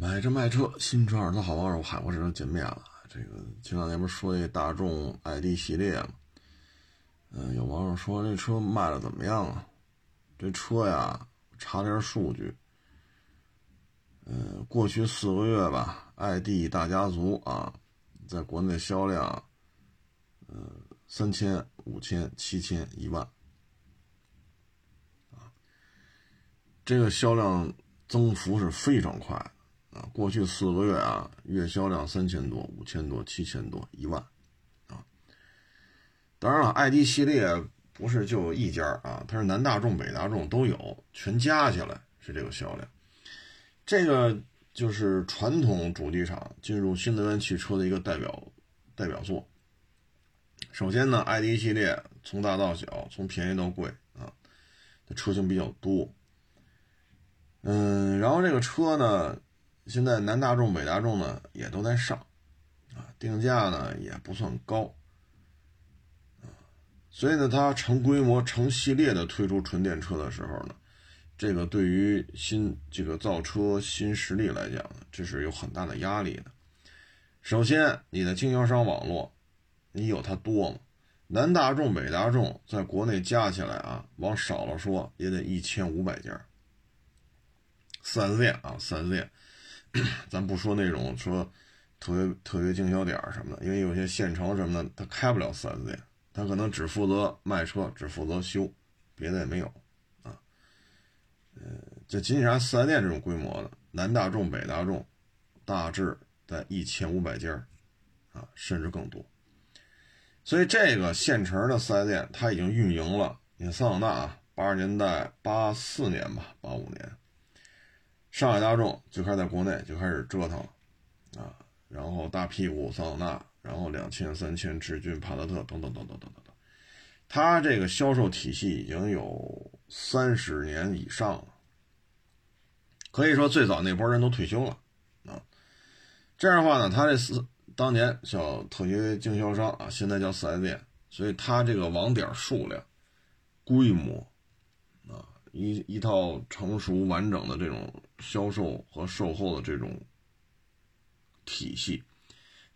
买车卖车，新车二手好帮手，海阔试车见面了。这个前两天不是说一大众 ID 系列吗？嗯，有网友说这车卖的怎么样啊？这车呀，查点数据。嗯，过去四个月吧，ID 大家族啊，在国内销量，嗯，三千、五千、七千、一万，啊，这个销量增幅是非常快。啊，过去四个月啊，月销量三千多、五千多、七千多、一万，啊，当然了，ID 系列不是就一家啊，它是南大众、北大众都有，全加起来是这个销量。这个就是传统主机厂进入新能源汽车的一个代表代表作。首先呢，ID 系列从大到小，从便宜到贵啊，它车型比较多。嗯，然后这个车呢。现在南大众、北大众呢也都在上，啊，定价呢也不算高，啊，所以呢，它成规模、成系列的推出纯电车的时候呢，这个对于新这个造车新势力来讲，这是有很大的压力的。首先，你的经销商网络，你有它多吗？南大众、北大众在国内加起来啊，往少了说也得一千五百家，四 S 店啊，四 S 店。咱不说那种说特别特别经销点什么的，因为有些县城什么的，他开不了四 S 店，他可能只负责卖车，只负责修，别的也没有啊。呃，就仅仅是四 S 店这种规模的，南大众、北大众，大致在一千五百家啊，甚至更多。所以这个县城的四 S 店，它已经运营了。你看桑塔纳啊，八十年代八四年吧，八五年。上海大众就开始在国内就开始折腾了，啊，然后大屁股桑塔纳，然后两千、三千、志骏、帕萨特等等等等等等等，它这个销售体系已经有三十年以上了，可以说最早那波人都退休了，啊，这样的话呢，他这四当年叫特约经销商啊，现在叫四 S 店，所以它这个网点数量、规模。一一套成熟完整的这种销售和售后的这种体系，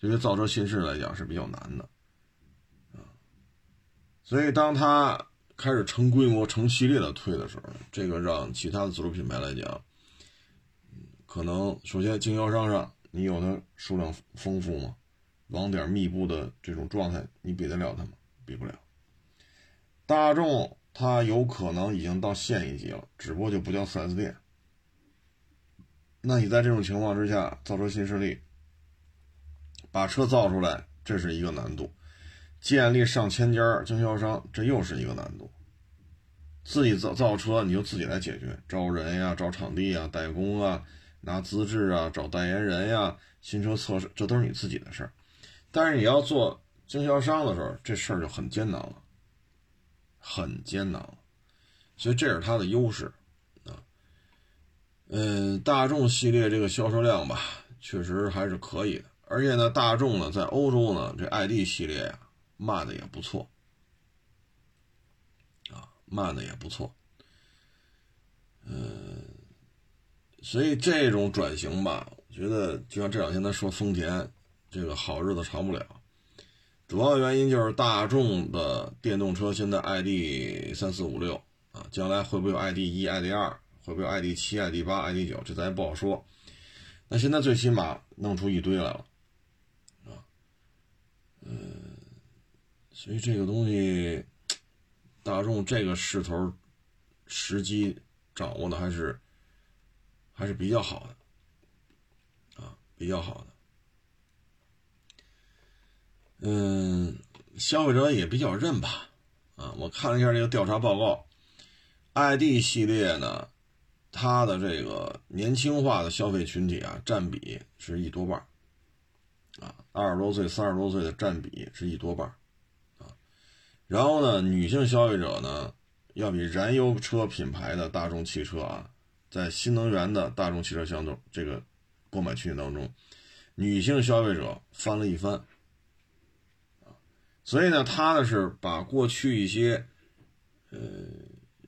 对于造车新势来讲是比较难的啊。所以当他开始成规模、成系列的推的时候，这个让其他的自主品牌来讲，可能首先经销商上你有的数量丰富吗？网点密布的这种状态，你比得了他吗？比不了。大众。它有可能已经到县一级了，只不过就不叫 4S 店。那你在这种情况之下，造车新势力把车造出来，这是一个难度；建立上千家经销商，这又是一个难度。自己造造车，你就自己来解决，招人呀，找场地啊，代工啊，拿资质啊，找代言人呀，新车测试，这都是你自己的事儿。但是你要做经销商的时候，这事儿就很艰难了。很艰难，所以这是它的优势啊。嗯，大众系列这个销售量吧，确实还是可以的。而且呢，大众呢在欧洲呢，这 ID 系列呀卖的也不错啊，卖的也不错。嗯，所以这种转型吧，我觉得就像这两天他说丰田这个好日子长不了。主要原因就是大众的电动车现在 ID 三四五六啊，将来会不会有 ID 一、ID 二，会不会有 ID 七、ID 八、ID 九，这咱也不好说。那现在最起码弄出一堆来了，啊，嗯，所以这个东西，大众这个势头、时机掌握的还是还是比较好的，啊，比较好的。嗯，消费者也比较认吧，啊，我看了一下这个调查报告，ID 系列呢，它的这个年轻化的消费群体啊，占比是一多半啊，二十多岁、三十多岁的占比是一多半啊，然后呢，女性消费者呢，要比燃油车品牌的大众汽车啊，在新能源的大众汽车相中这个购买群体当中，女性消费者翻了一番。所以呢，他呢是把过去一些，呃，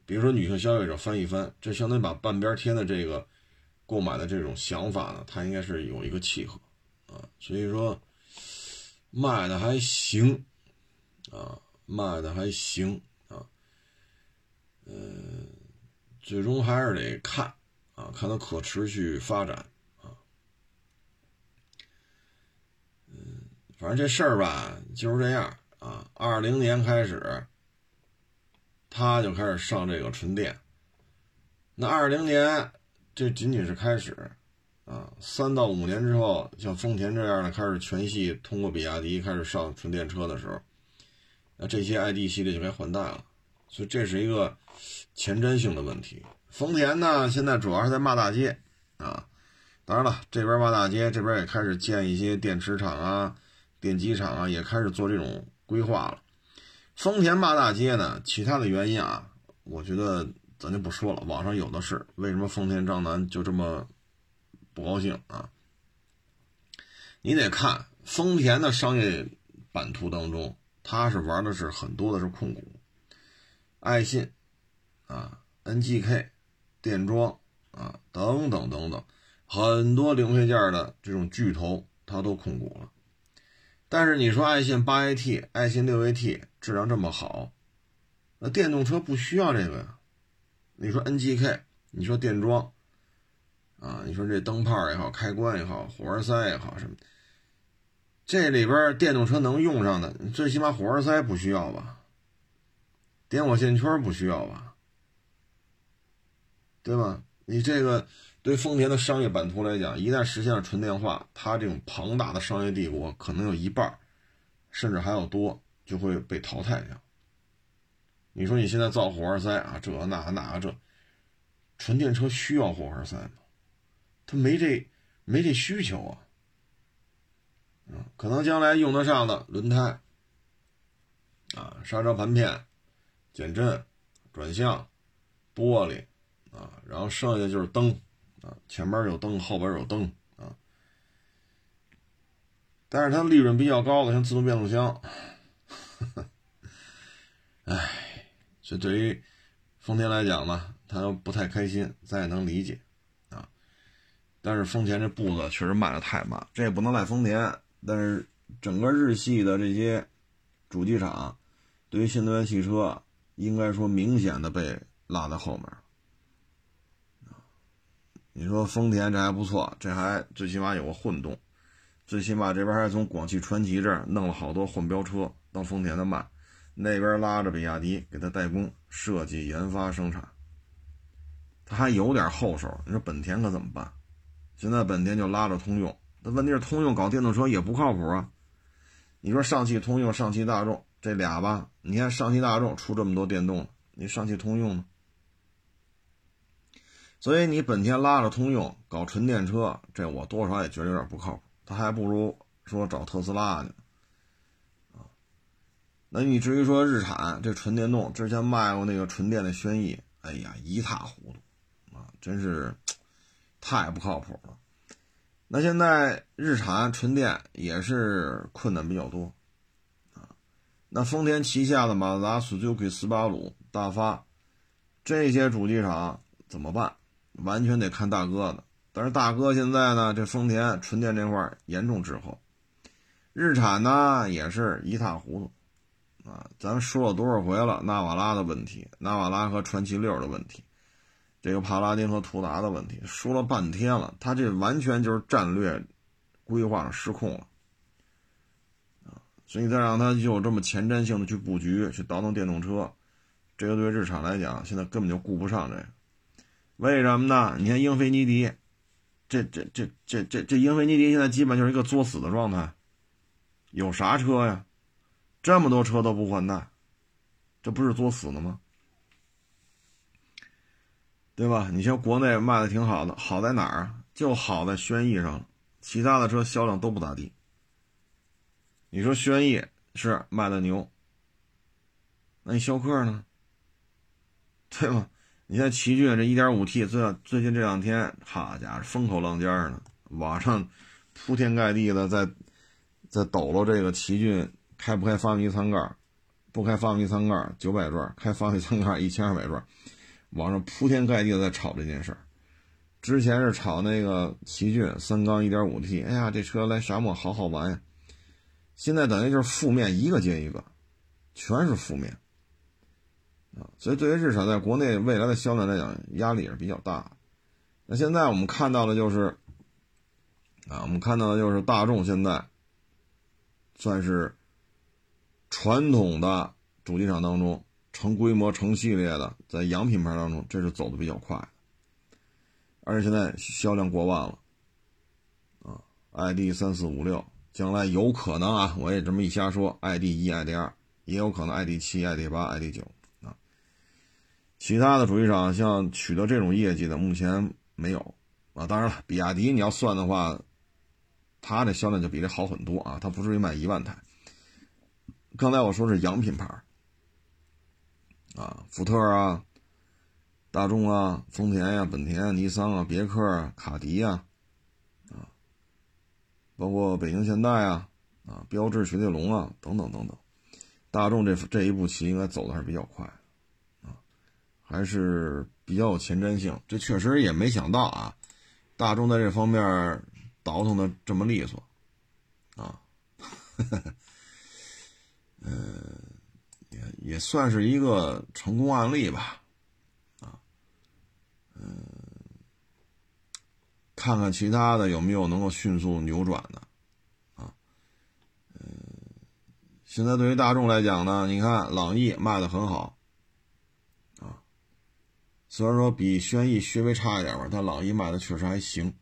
比如说女性消费者翻一翻，这相当于把半边天的这个购买的这种想法呢，它应该是有一个契合啊，所以说卖的还行啊，卖的还行啊，嗯，最终还是得看啊，看它可持续发展啊，嗯，反正这事儿吧就是这样啊，二零年开始，他就开始上这个纯电，那二零年。这仅仅是开始，啊，三到五年之后，像丰田这样的开始全系通过比亚迪开始上纯电车的时候，那这些 ID 系列就该换代了，所以这是一个前瞻性的问题。丰田呢，现在主要是在骂大街，啊，当然了，这边骂大街，这边也开始建一些电池厂啊、电机厂啊，也开始做这种规划了。丰田骂大街呢，其他的原因啊，我觉得。咱就不说了，网上有的是。为什么丰田章男就这么不高兴啊？你得看丰田的商业版图当中，他是玩的是很多的是控股，爱信啊、NGK、电装啊等等等等，很多零配件的这种巨头，他都控股了。但是你说爱信八 AT、爱信六 AT 质量这么好，那电动车不需要这个呀？你说 NGK，你说电装，啊，你说这灯泡也好，开关也好，火花塞也好，什么，这里边电动车能用上的，最起码火花塞不需要吧？点火线圈不需要吧？对吧？你这个对丰田的商业版图来讲，一旦实现了纯电化，它这种庞大的商业帝国可能有一半，甚至还要多，就会被淘汰掉。你说你现在造火花塞啊，这那那这，纯电车需要火花塞吗？它没这没这需求啊。嗯，可能将来用得上的轮胎啊、刹车盘片、减震、转向、玻璃啊，然后剩下就是灯啊，前面有灯，后边有灯啊。但是它利润比较高的，像自动变速箱，唉。所以对于丰田来讲呢，他不太开心，咱也能理解啊。但是丰田这步子确实迈得太慢，这也不能赖丰田。但是整个日系的这些主机厂，对于新能源汽车，应该说明显的被落在后面。你说丰田这还不错，这还最起码有个混动，最起码这边还从广汽传祺这儿弄了好多混标车，当丰田的卖。那边拉着比亚迪给他代工、设计、研发、生产，他还有点后手。你说本田可怎么办？现在本田就拉着通用，那问题是通用搞电动车也不靠谱啊。你说上汽通用、上汽大众这俩吧，你看上汽大众出这么多电动，你上汽通用呢？所以你本田拉着通用搞纯电车，这我多少也觉得有点不靠谱。他还不如说找特斯拉呢。那你至于说日产这纯电动，之前卖过那个纯电的轩逸，哎呀一塌糊涂啊，真是太不靠谱了。那现在日产纯电也是困难比较多啊。那丰田旗下的马自达、Suzuki、斯巴鲁、大发这些主机厂怎么办？完全得看大哥的。但是大哥现在呢，这丰田纯电这块严重滞后，日产呢也是一塌糊涂。啊，咱说了多少回了？纳瓦拉的问题，纳瓦拉和传奇六的问题，这个帕拉丁和途达的问题，说了半天了，他这完全就是战略规划上失控了啊！所以再让他就这么前瞻性的去布局，去倒腾电动车，这个对日产来讲，现在根本就顾不上这个。为什么呢？你看英菲尼迪，这这这这这这英菲尼迪现在基本就是一个作死的状态，有啥车呀？这么多车都不换代，这不是作死的吗？对吧？你像国内卖的挺好的，好在哪儿啊？就好在轩逸上了，其他的车销量都不咋地。你说轩逸是卖的牛，那你逍客呢？对吧？你像奇骏这 1.5T，最最近这两天，好家伙，风口浪尖呢，网上铺天盖地的在在抖搂这个奇骏。开不开发动机舱盖？不开发动机舱盖九百转，开发动机舱盖一千二百转，网上铺天盖地的在炒这件事儿。之前是炒那个奇骏三缸 1.5T，哎呀，这车来沙漠好好玩呀。现在等于就是负面一个接一个，全是负面啊。所以对于日产在国内未来的销量来讲，压力也是比较大。那现在我们看到的就是啊，我们看到的就是大众现在算是传统的主机厂当中成规模、成系列的，在洋品牌当中，这是走的比较快。而且现在销量过万了，啊，ID 三四五六，将来有可能啊，我也这么一瞎说，ID 一、ID 二，也有可能 ID 七、ID 八、ID 九。其他的主机厂像取得这种业绩的，目前没有啊。当然了，比亚迪你要算的话，它的销量就比这好很多啊，它不至于卖一万台。刚才我说是洋品牌，啊，福特啊。大众啊，丰田呀，本田啊、尼桑啊，别克啊，卡迪呀，啊，包括北京现代啊，啊，标致、雪铁龙啊，等等等等，大众这这一步棋应该走的还是比较快，还是比较有前瞻性。这确实也没想到啊，大众在这方面倒腾的这么利索，啊，嗯，也也算是一个成功案例吧。啊嗯，看看其他的有没有能够迅速扭转的，啊，嗯，现在对于大众来讲呢，你看朗逸卖的很好，虽然说比轩逸稍微差一点吧，但朗逸卖的确实还行，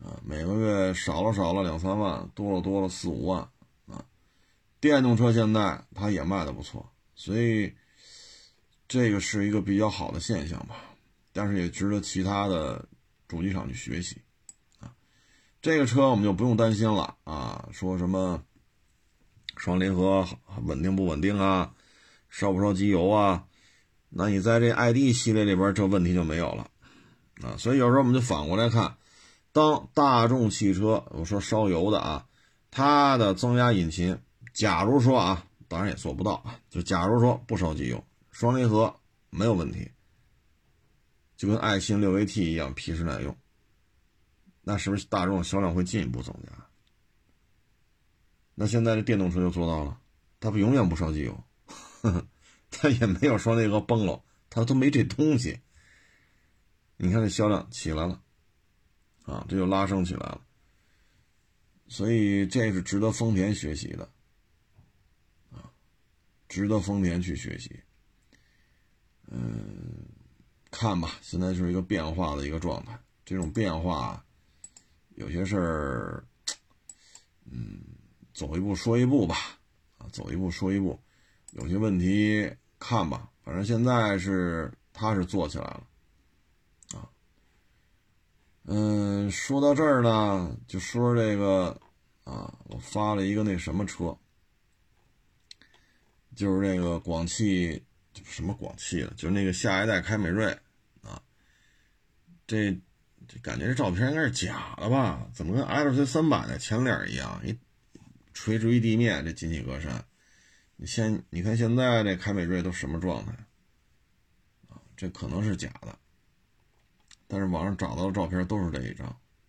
啊，每个月少了少了两三万，多了多了四五万，啊，电动车现在它也卖的不错，所以这个是一个比较好的现象吧。但是也值得其他的主机厂去学习，啊，这个车我们就不用担心了啊。说什么双离合稳定不稳定啊，烧不烧机油啊？那你在这 ID 系列里边，这问题就没有了啊。所以有时候我们就反过来看，当大众汽车我说烧油的啊，它的增压引擎，假如说啊，当然也做不到啊，就假如说不烧机油，双离合没有问题。就跟爱信六 AT 一样皮实耐用，那是不是大众销量会进一步增加？那现在这电动车就做到了，它不永远不烧机油，呵 呵他也没有说那个崩了，他都没这东西。你看这销量起来了，啊，这就拉升起来了，所以这是值得丰田学习的，啊，值得丰田去学习，嗯。看吧，现在就是一个变化的一个状态。这种变化，有些事儿，嗯，走一步说一步吧，啊，走一步说一步。有些问题看吧，反正现在是他是做起来了，啊，嗯，说到这儿呢，就说这个啊，我发了一个那什么车，就是这个广汽什么广汽的，就是那个下一代凯美瑞啊。这这感觉这照片应该是假的吧？怎么跟 L C 三百的前脸一样？一垂直于地面，这进气格栅。你现你看现在这凯美瑞都什么状态啊？这可能是假的，但是网上找到的照片都是这一张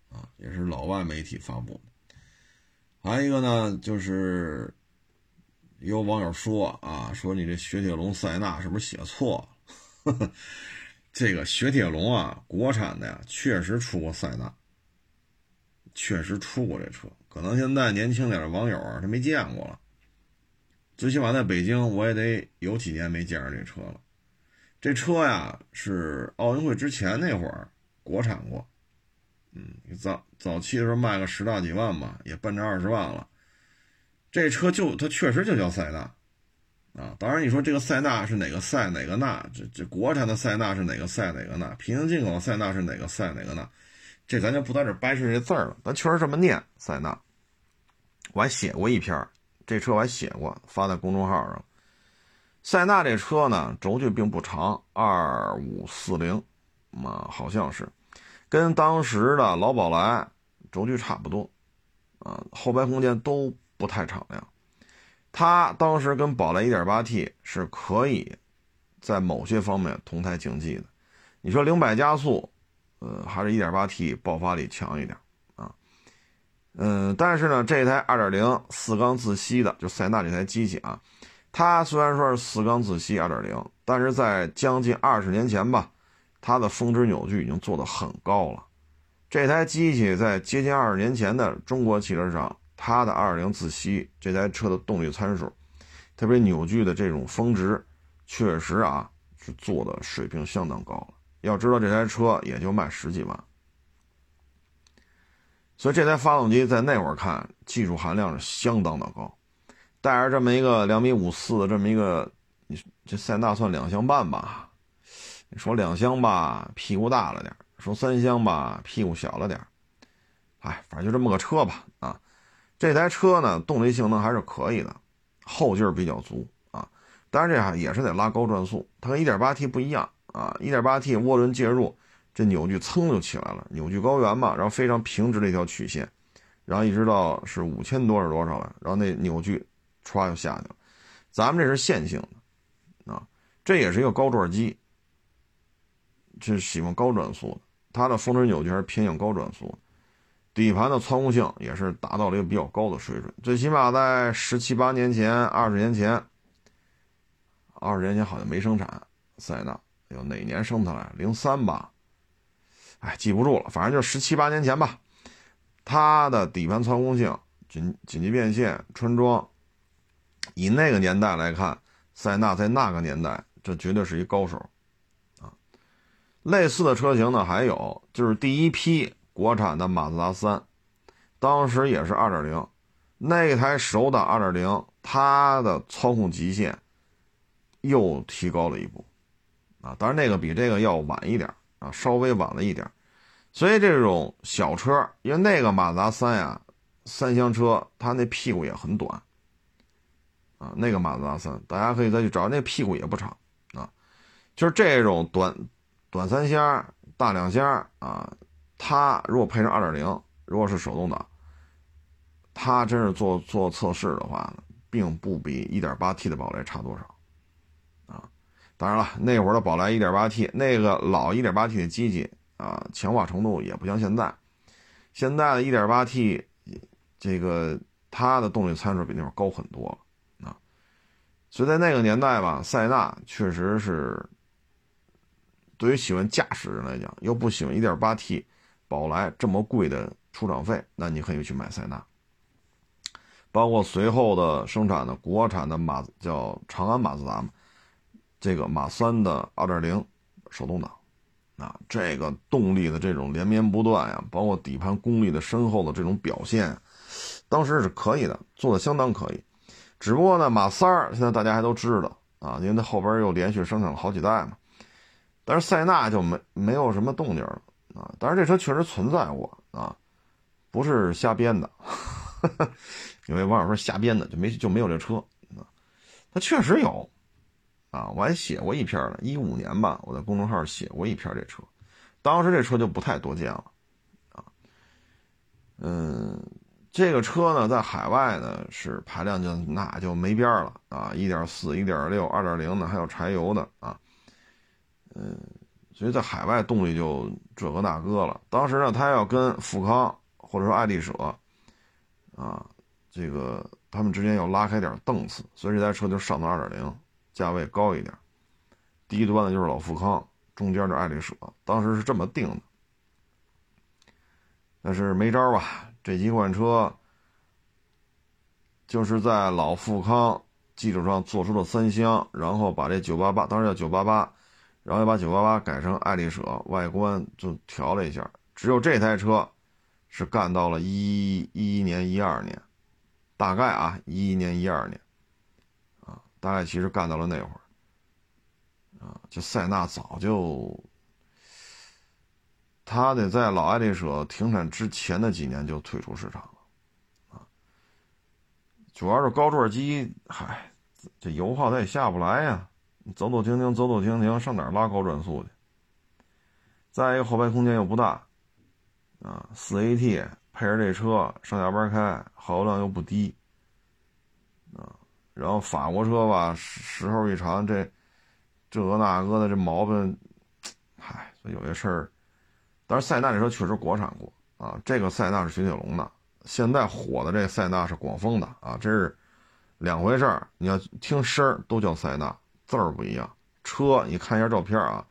啊，也是老外媒体发布的。还有一个呢，就是有网友说啊，说你这雪铁龙塞纳是不是写错了？这个雪铁龙啊，国产的呀，确实出过塞纳，确实出过这车。可能现在年轻点的网友啊，他没见过了。最起码在北京，我也得有几年没见着这车了。这车呀，是奥运会之前那会儿国产过，嗯，早早期的时候卖个十大几万吧，也奔着二十万了。这车就它确实就叫塞纳。啊，当然你说这个塞纳是哪个塞哪个纳？这这国产的塞纳是哪个塞哪个纳？平行进口的塞纳是哪个塞哪个纳？这咱就不在这掰扯这字儿了，咱确实这么念塞纳。我还写过一篇，这车我还写过，发在公众号上。塞纳这车呢，轴距并不长，二五四零，嘛好像是，跟当时的老宝来轴距差不多，啊，后排空间都不太敞亮。它当时跟宝来 1.8T 是可以在某些方面同台竞技的。你说零百加速，呃，还是一点八 T 爆发力强一点。嗯，但是呢，这台二点零四缸自吸的，就塞纳这台机器啊，它虽然说是四缸自吸二点零，但是在将近二十年前吧，它的峰值扭矩已经做得很高了。这台机器在接近二十年前的中国汽车上，它的二点零自吸这台车的动力参数，特别扭矩的这种峰值，确实啊是做的水平相当高了。要知道这台车也就卖十几万，所以这台发动机在那会儿看技术含量是相当的高，带着这么一个两米五四的这么一个，你这塞纳算两厢半吧？你说两厢吧，屁股大了点。说三厢吧，屁股小了点哎，反正就这么个车吧。啊，这台车呢，动力性能还是可以的，后劲儿比较足啊。当然这还也是得拉高转速，它跟 1.8T 不一样啊。1.8T 涡轮介入，这扭矩噌就起来了，扭矩高原嘛，然后非常平直的一条曲线，然后一直到是五千多是多少了，然后那扭矩歘就下去了。咱们这是线性的啊，这也是一个高转机，是喜欢高转速的。它的峰值扭矩还是偏向高转速，底盘的操控性也是达到了一个比较高的水准。最起码在十七八年前、二十年前，二十年前好像没生产塞纳，有哪年生的来？零三吧？哎，记不住了，反正就是十七八年前吧。它的底盘操控性、紧紧急变线、穿桩，以那个年代来看，塞纳在那个年代，这绝对是一高手啊。类似的车型呢，还有就是第一批国产的马自达三，当时也是二点零，那台手挡二点零，它的操控极限又提高了一步，啊，当然那个比这个要晚一点啊，稍微晚了一点，所以这种小车，因为那个马自达三呀，三厢车它那屁股也很短，啊，那个马自达三，大家可以再去找，那屁股也不长，啊，就是这种短。短三厢、大两厢啊，它如果配上二点零，如果是手动挡，它真是做做测试的话呢，并不比一点八 T 的宝来差多少啊。当然了，那会儿的宝来一点八 T，那个老一点八 T 的机器啊，强化程度也不像现在。现在的一点八 T，这个它的动力参数比那会儿高很多啊。所以在那个年代吧，塞纳确实是。对于喜欢驾驶人来讲，又不喜欢 1.8T 宝来这么贵的出厂费，那你可以去买塞纳。包括随后的生产的国产的马叫长安马自达嘛，这个马三的2.0手动挡，啊，这个动力的这种连绵不断呀，包括底盘功力的深厚的这种表现，当时是可以的，做的相当可以。只不过呢，马三儿现在大家还都知道啊，因为它后边又连续生产了好几代嘛。但是塞纳就没没有什么动静了啊！但是这车确实存在过啊，不是瞎编的。有位网友说瞎编的就没就没有这车啊，它确实有啊！我还写过一篇呢，一五年吧，我在公众号写过一篇这车，当时这车就不太多见了啊。嗯，这个车呢，在海外呢是排量就那就没边儿了啊，一点四、一点六、二点零的，还有柴油的啊。嗯，所以在海外动力就这个那个了。当时呢，他要跟富康或者说爱丽舍，啊，这个他们之间要拉开点档次，所以这台车就上到二点零，价位高一点。低端的就是老富康，中间的爱丽舍，当时是这么定的。但是没招吧，这几款车就是在老富康基础上做出了三厢，然后把这九八八，当时叫九八八。然后又把988改成爱丽舍，外观就调了一下。只有这台车是干到了一一一年、一二年，大概啊，一一年、一二年，大概其实干到了那会儿，啊，就塞纳早就，他得在老爱丽舍停产之前的几年就退出市场了，啊，主要是高转机，嗨，这油耗它也下不来呀。走走停停，走走停停，上哪儿拉高转速去？再一个，后排空间又不大，啊，四 AT 配着这车上下班开，耗油量又不低，啊，然后法国车吧，时候一长，这这个那个的这毛病，嗨，有些事儿但是塞纳这车确实国产过啊，这个塞纳是雪铁龙的，现在火的这塞纳是广丰的啊，这是两回事儿。你要听声儿都叫塞纳，字儿不一样。车你看一下照片啊，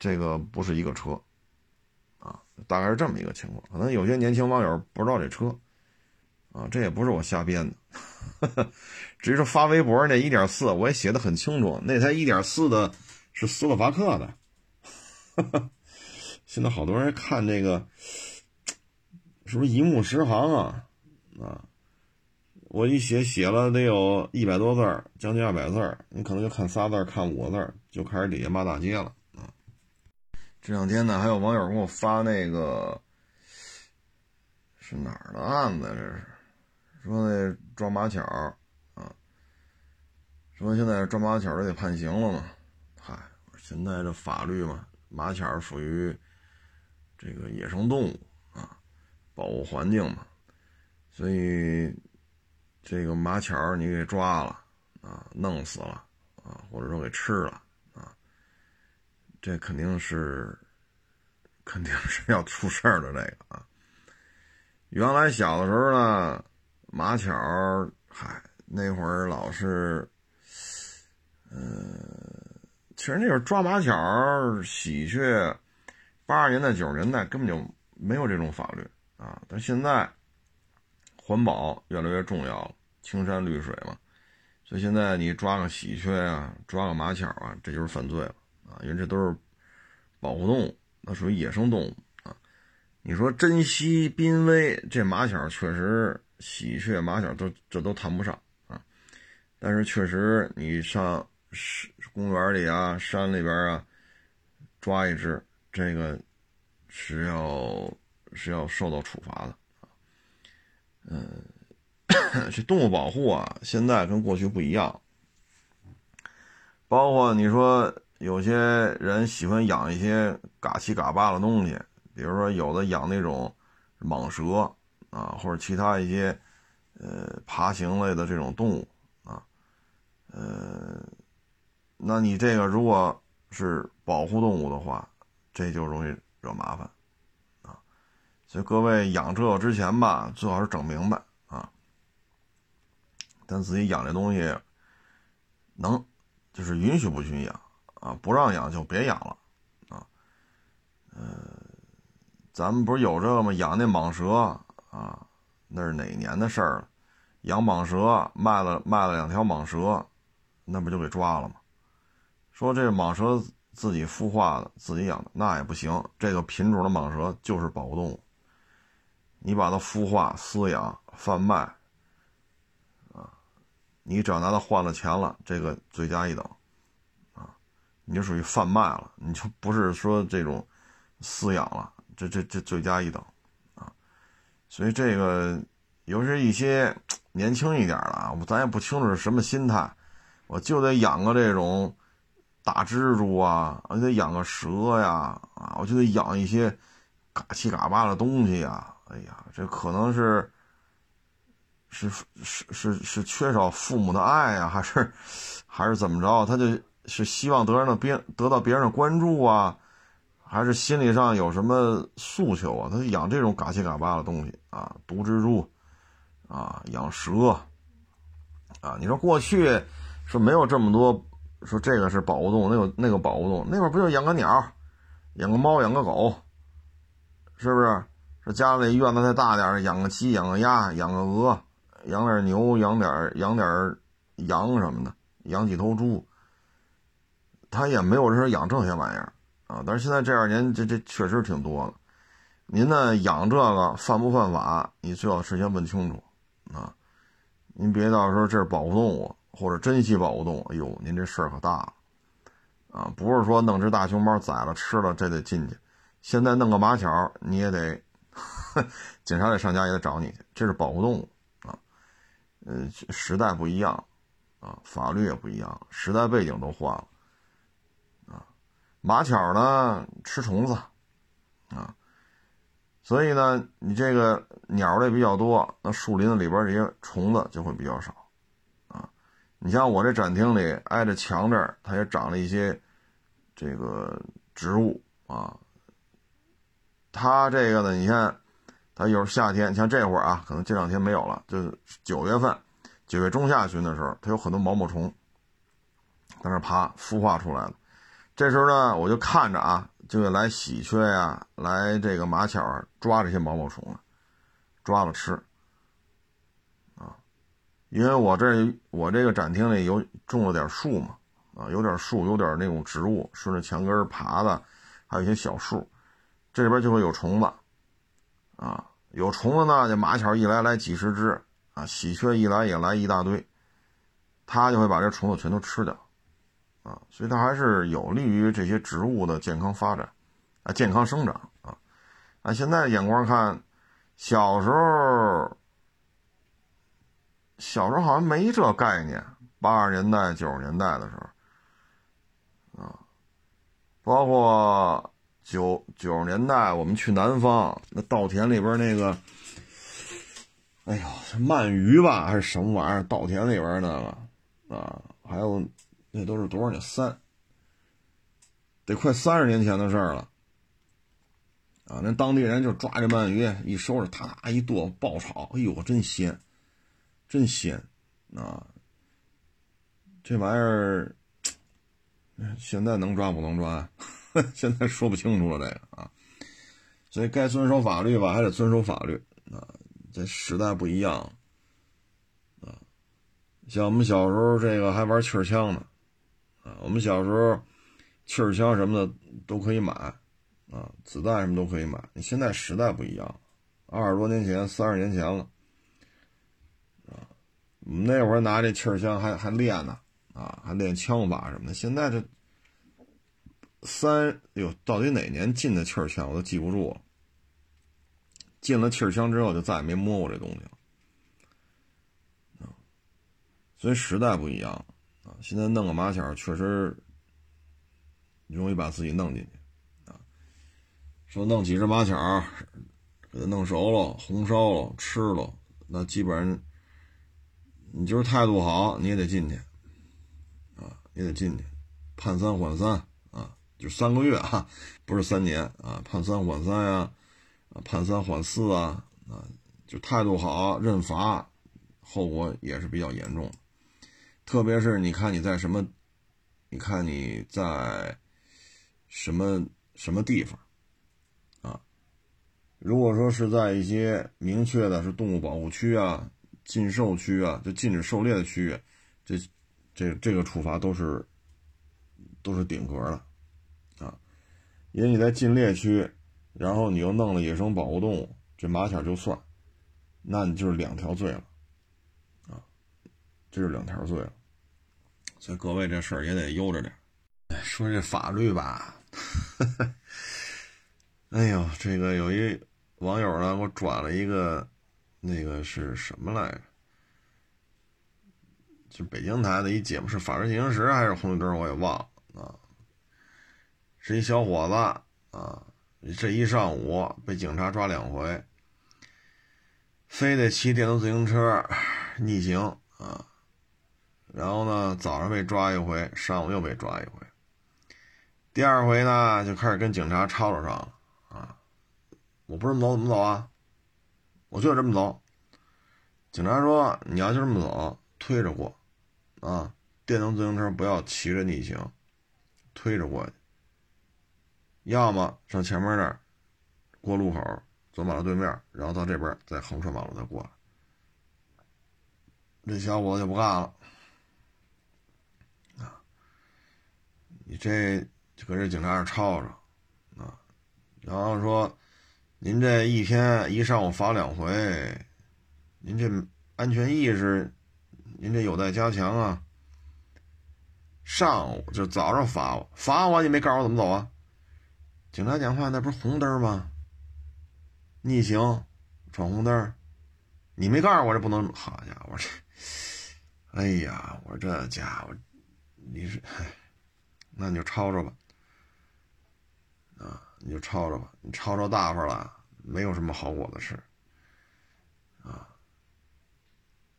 这个不是一个车啊，大概是这么一个情况。可能有些年轻网友不知道这车啊，这也不是我瞎编的。至于说发微博那一点四，我也写的很清楚，那台一点四的是斯洛伐克的。现在好多人看这个，是不是一目十行啊？啊，我一写写了得有一百多字，将近二百字，你可能就看仨字，看五个字，就开始底下骂大街了啊。这两天呢，还有网友给我发那个是哪儿的案子？这是说那撞马巧啊，说现在撞马巧都得判刑了嘛？嗨，现在这法律嘛，马巧属于。这个野生动物啊，保护环境嘛，所以这个马巧你给抓了啊，弄死了啊，或者说给吃了啊，这肯定是肯定是要出事儿的。这个啊，原来小的时候呢，马巧嗨，那会儿老是，呃，其实那会儿抓马巧喜鹊。八十年代、九十年代根本就没有这种法律啊，但现在环保越来越重要了，青山绿水嘛，所以现在你抓个喜鹊啊，抓个马巧啊，这就是犯罪了啊，因为这都是保护动物，那属于野生动物啊。你说珍稀濒危，这马巧确实，喜鹊、马小都这都谈不上啊，但是确实你上是公园里啊、山里边啊抓一只。这个是要是要受到处罚的啊，嗯，这动物保护啊，现在跟过去不一样。包括你说有些人喜欢养一些嘎七嘎八的东西，比如说有的养那种蟒蛇啊，或者其他一些呃爬行类的这种动物啊，呃，那你这个如果是保护动物的话。这就容易惹麻烦，啊，所以各位养这之前吧，最好是整明白啊，咱自己养这东西，能就是允许不许养啊，不让养就别养了啊，呃，咱们不是有这个吗？养那蟒蛇啊，那是哪年的事儿了？养蟒蛇卖了卖了两条蟒蛇，那不就给抓了吗？说这蟒蛇。自己孵化的、自己养的那也不行。这个品种的蟒蛇就是保护动物，你把它孵化、饲养、贩卖，啊，你只要拿它换了钱了，这个罪加一等，啊，你就属于贩卖了，你就不是说这种饲养了，这这这罪加一等，所以这个尤其是一些 年轻一点的啊，咱也不清楚是什么心态，我就得养个这种。大蜘蛛啊，我得养个蛇呀，啊，我就得养一些嘎七嘎八的东西呀。哎呀，这可能是是是是是缺少父母的爱呀，还是还是怎么着？他就是希望得人的别得到别人的关注啊，还是心理上有什么诉求啊？他养这种嘎七嘎八的东西啊，毒蜘蛛啊，养蛇啊。你说过去说没有这么多。说这个是保护动物，那个那个保护动物，那会儿不就养个鸟，养个猫，养个狗，是不是？说家里院子再大点，养个鸡，养个鸭，养个鹅，养点牛，养点养点羊什么的，养几头猪。他也没有人说养这些玩意儿啊。但是现在这二年，这这确实挺多的。您呢养这个犯不犯法？你最好事先问清楚啊。您别到时候这是保护动物。或者珍稀保护动物，哎呦，您这事儿可大了，啊，不是说弄只大熊猫宰了吃了这得进去，现在弄个马巧你也得，警察得上家也得找你去，这是保护动物啊，呃，时代不一样，啊，法律也不一样，时代背景都换了，马巧呢吃虫子，啊，所以呢，你这个鸟类比较多，那树林子里边这些虫子就会比较少啊。你像我这展厅里挨着墙这儿，它也长了一些这个植物啊，它这个呢，你看，它有夏天，像这会儿啊，可能这两天没有了，就是九月份，九月中下旬的时候，它有很多毛毛虫在那爬，孵化出来了。这时候呢，我就看着啊，就来喜鹊呀，来这个马巧抓这些毛毛虫了，抓了吃。啊，因为我这我这个展厅里有种了点树嘛，啊，有点树，有点那种植物，顺着墙根爬的，还有一些小树。这里边就会有虫子，啊，有虫子呢，这马巧一来来几十只，啊，喜鹊一来也来一大堆，它就会把这虫子全都吃掉，啊，所以它还是有利于这些植物的健康发展，啊，健康生长，啊，按现在的眼光看，小时候，小时候好像没这概念，八十年代九十年代的时候，啊，包括。九九十年代，我们去南方，那稻田里边那个，哎呦，是鳗鱼吧，还是什么玩意儿？稻田里边那个啊，还有那都是多少年？三，得快三十年前的事儿了。啊，那当地人就抓这鳗鱼，一收拾，啪一剁，爆炒，哎呦，真鲜，真鲜啊！这玩意儿，现在能抓不能抓？现在说不清楚了，这个啊，所以该遵守法律吧，还得遵守法律啊。这时代不一样啊，像我们小时候这个还玩气枪呢啊，我们小时候气枪什么的都可以买啊，子弹什么都可以买。你现在时代不一样，二十多年前、三十年前了啊，我们那会儿拿这气枪还还练呢啊，还练枪法什么的。现在这。三哟，到底哪年进的气儿枪我都记不住了。进了气儿枪之后，就再也没摸过这东西了。所以时代不一样啊，现在弄个马巧确实容易把自己弄进去啊。说弄几只马巧，给它弄熟了、红烧了、吃了，那基本上你就是态度好，你也得进去啊，也得进去，判三缓三啊。就三个月啊，不是三年啊，判三缓三呀，啊，判三缓四啊，啊，就态度好认罚，后果也是比较严重。特别是你看你在什么，你看你在什么什么地方啊？如果说是在一些明确的是动物保护区啊、禁狩区啊，就禁止狩猎的区域，这这这个处罚都是都是顶格的。啊因为你在禁猎区，然后你又弄了野生保护动物，这马巧就算，那你就是两条罪了，啊，这是两条罪了。所以各位这事儿也得悠着点。说这法律吧，哎呦，这个有一网友呢给我转了一个，那个是什么来着？就北京台的一节目，是《法制进行时》还是红绿灯？我也忘了啊。是一小伙子啊，这一上午被警察抓两回，非得骑电动自行车逆行啊，然后呢，早上被抓一回，上午又被抓一回，第二回呢就开始跟警察吵吵上了啊，我不这么走怎么走啊？我就这么走。警察说你要就这么走，推着过啊，电动自行车不要骑着逆行，推着过去。要么上前面那过路口，走马路对面，然后到这边再横穿马路再过来。这小伙子就不干了你这就搁这警察那吵吵啊，然后说您这一天一上午罚两回，您这安全意识您这有待加强啊。上午就早上罚我，罚我你没告诉我怎么走啊？警察讲话，那不是红灯吗？逆行，闯红灯，你没告诉我这不能。好家伙，这，哎呀，我这家伙，你是，那你就抄着吧，啊，你就抄着吧，你抄着大发了，没有什么好果子吃，啊，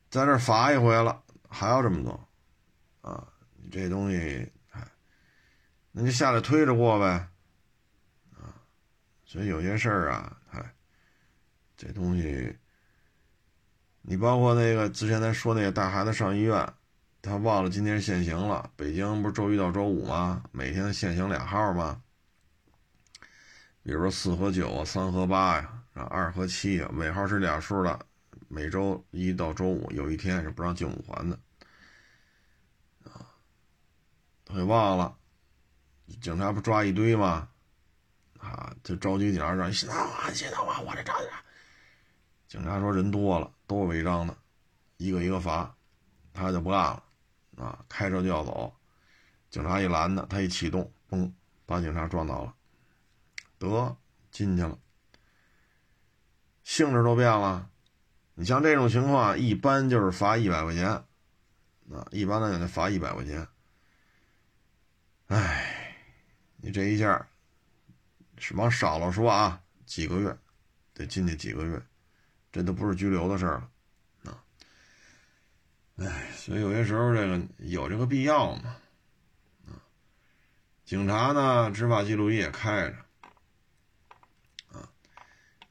在这罚一回了，还要这么做，啊，你这东西，哎，那就下来推着过呗。啊所以有些事儿啊，哎，这东西，你包括那个之前咱说那个带孩子上医院，他忘了今天限行了。北京不是周一到周五吗？每天限行俩号吗？比如说四和九啊，三和八呀，啊二和七啊，尾号是俩数的。每周一到周五有一天是不让进五环的，啊，他给忘了，警察不抓一堆吗？啊，就召集警察说：“信他话，信他话，我这。”警察说：“人多了，都是违章的，一个一个罚。”他就不干了，啊，开车就要走。警察一拦他，他一启动，嘣，把警察撞倒了，得进去了，性质都变了。你像这种情况，一般就是罚一百块钱，啊，一般来讲就罚一百块钱。哎，你这一下。是往少了说啊，几个月，得进去几个月，这都不是拘留的事儿了，哎，所以有些时候这个有这个必要嘛，啊，警察呢执法记录仪也开着，啊，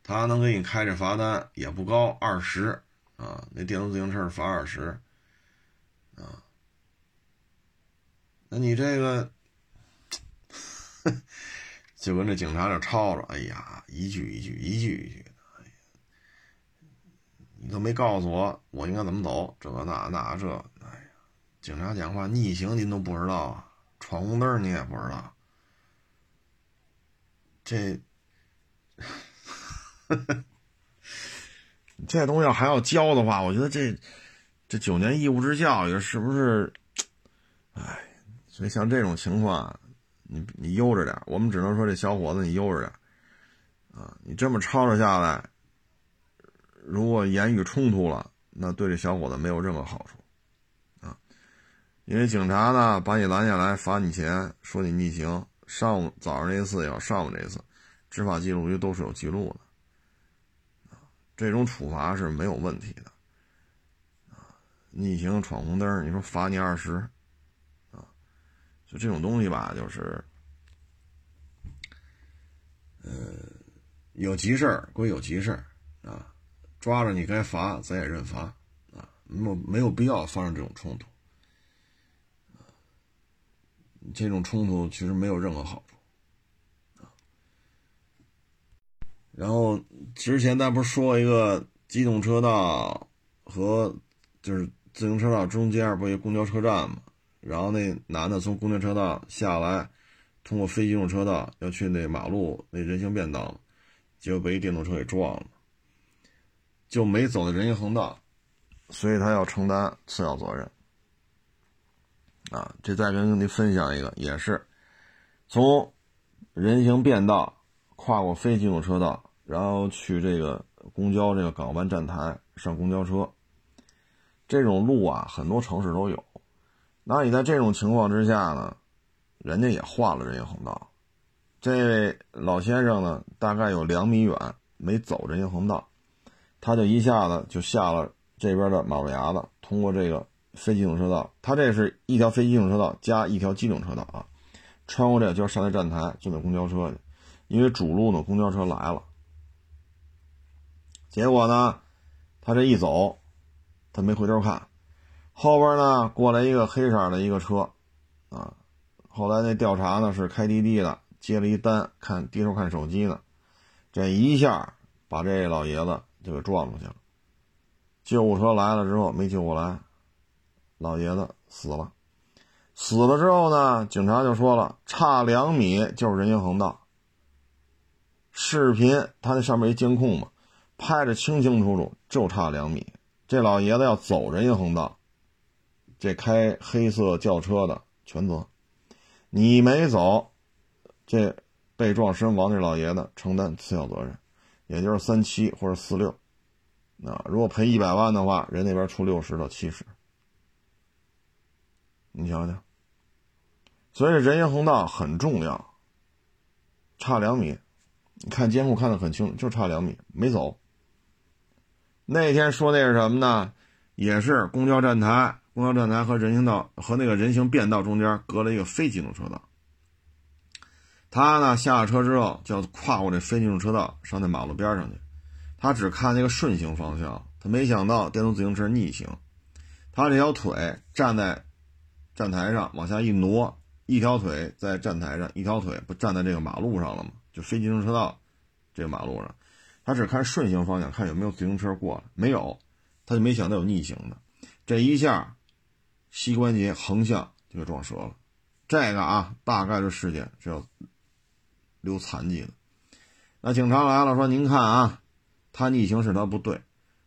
他能给你开这罚单也不高，二十，啊，那电动自行车罚二十，啊，那你这个。就跟这警察这吵着，哎呀，一句一句，一句一句，你都没告诉我我应该怎么走，这个那那这，哎呀，警察讲话逆行您都不知道啊，闯红灯你也不知道，这，这东西要还要教的话，我觉得这这九年义务制教育是不是？哎，所以像这种情况。你你悠着点，我们只能说这小伙子你悠着点，啊，你这么吵吵下来，如果言语冲突了，那对这小伙子没有任何好处，啊，因为警察呢把你拦下来罚你钱，说你逆行，上午早上那次也好，上午那次，执法记录仪都是有记录的，啊，这种处罚是没有问题的，啊，逆行闯红灯，你说罚你二十。啊。就这种东西吧，就是，呃，有急事儿归有急事儿啊，抓着你该罚，咱也认罚啊，没有没有必要发生这种冲突，这种冲突其实没有任何好处啊。然后之前咱不是说一个机动车道和就是自行车道中间不有公交车站吗？然后那男的从公交车道下来，通过非机动车道要去那马路那人行便道，结果被一电动车给撞了，就没走人行横道，所以他要承担次要责任。啊，这再跟您分享一个，也是从人行便道跨过非机动车道，然后去这个公交这个港湾站台上公交车，这种路啊，很多城市都有。那你在这种情况之下呢，人家也画了人行横道，这位老先生呢，大概有两米远没走人行横道，他就一下子就下了这边的马路牙子，通过这个非机动车道，他这是一条非机动车道加一条机动车道啊，穿过这就要上那站台坐那公交车去，因为主路呢公交车来了，结果呢，他这一走，他没回头看。后边呢过来一个黑色的一个车，啊，后来那调查呢是开滴滴的，接了一单，看低头看手机呢，这一下把这老爷子就给撞过去了。救护车来了之后没救过来，老爷子死了。死了之后呢，警察就说了，差两米就是人行横道。视频他那上面一监控嘛，拍着清清楚楚，就差两米。这老爷子要走人行横道。这开黑色轿车的全责，你没走，这被撞身亡这老爷子承担次要责任，也就是三七或者四六。那如果赔一百万的话，人那边出六十到七十。你想想，所以人行横道很重要，差两米，你看监控看得很清楚，就差两米没走。那天说那是什么呢？也是公交站台。公交站台和人行道和那个人行便道中间隔了一个非机动车道，他呢下了车之后就要跨过这非机动车道上那马路边上去，他只看那个顺行方向，他没想到电动自行车逆行，他这条腿站在站台上往下一挪，一条腿在站台上，一条腿不站在这个马路上了吗？就非机动车道这个马路上，他只看顺行方向，看有没有自行车过来，没有，他就没想到有逆行的，这一下膝关节横向就给撞折了。这个啊，大概率事件是要留残疾的。那警察来了，说：“您看啊，他逆行是他不对，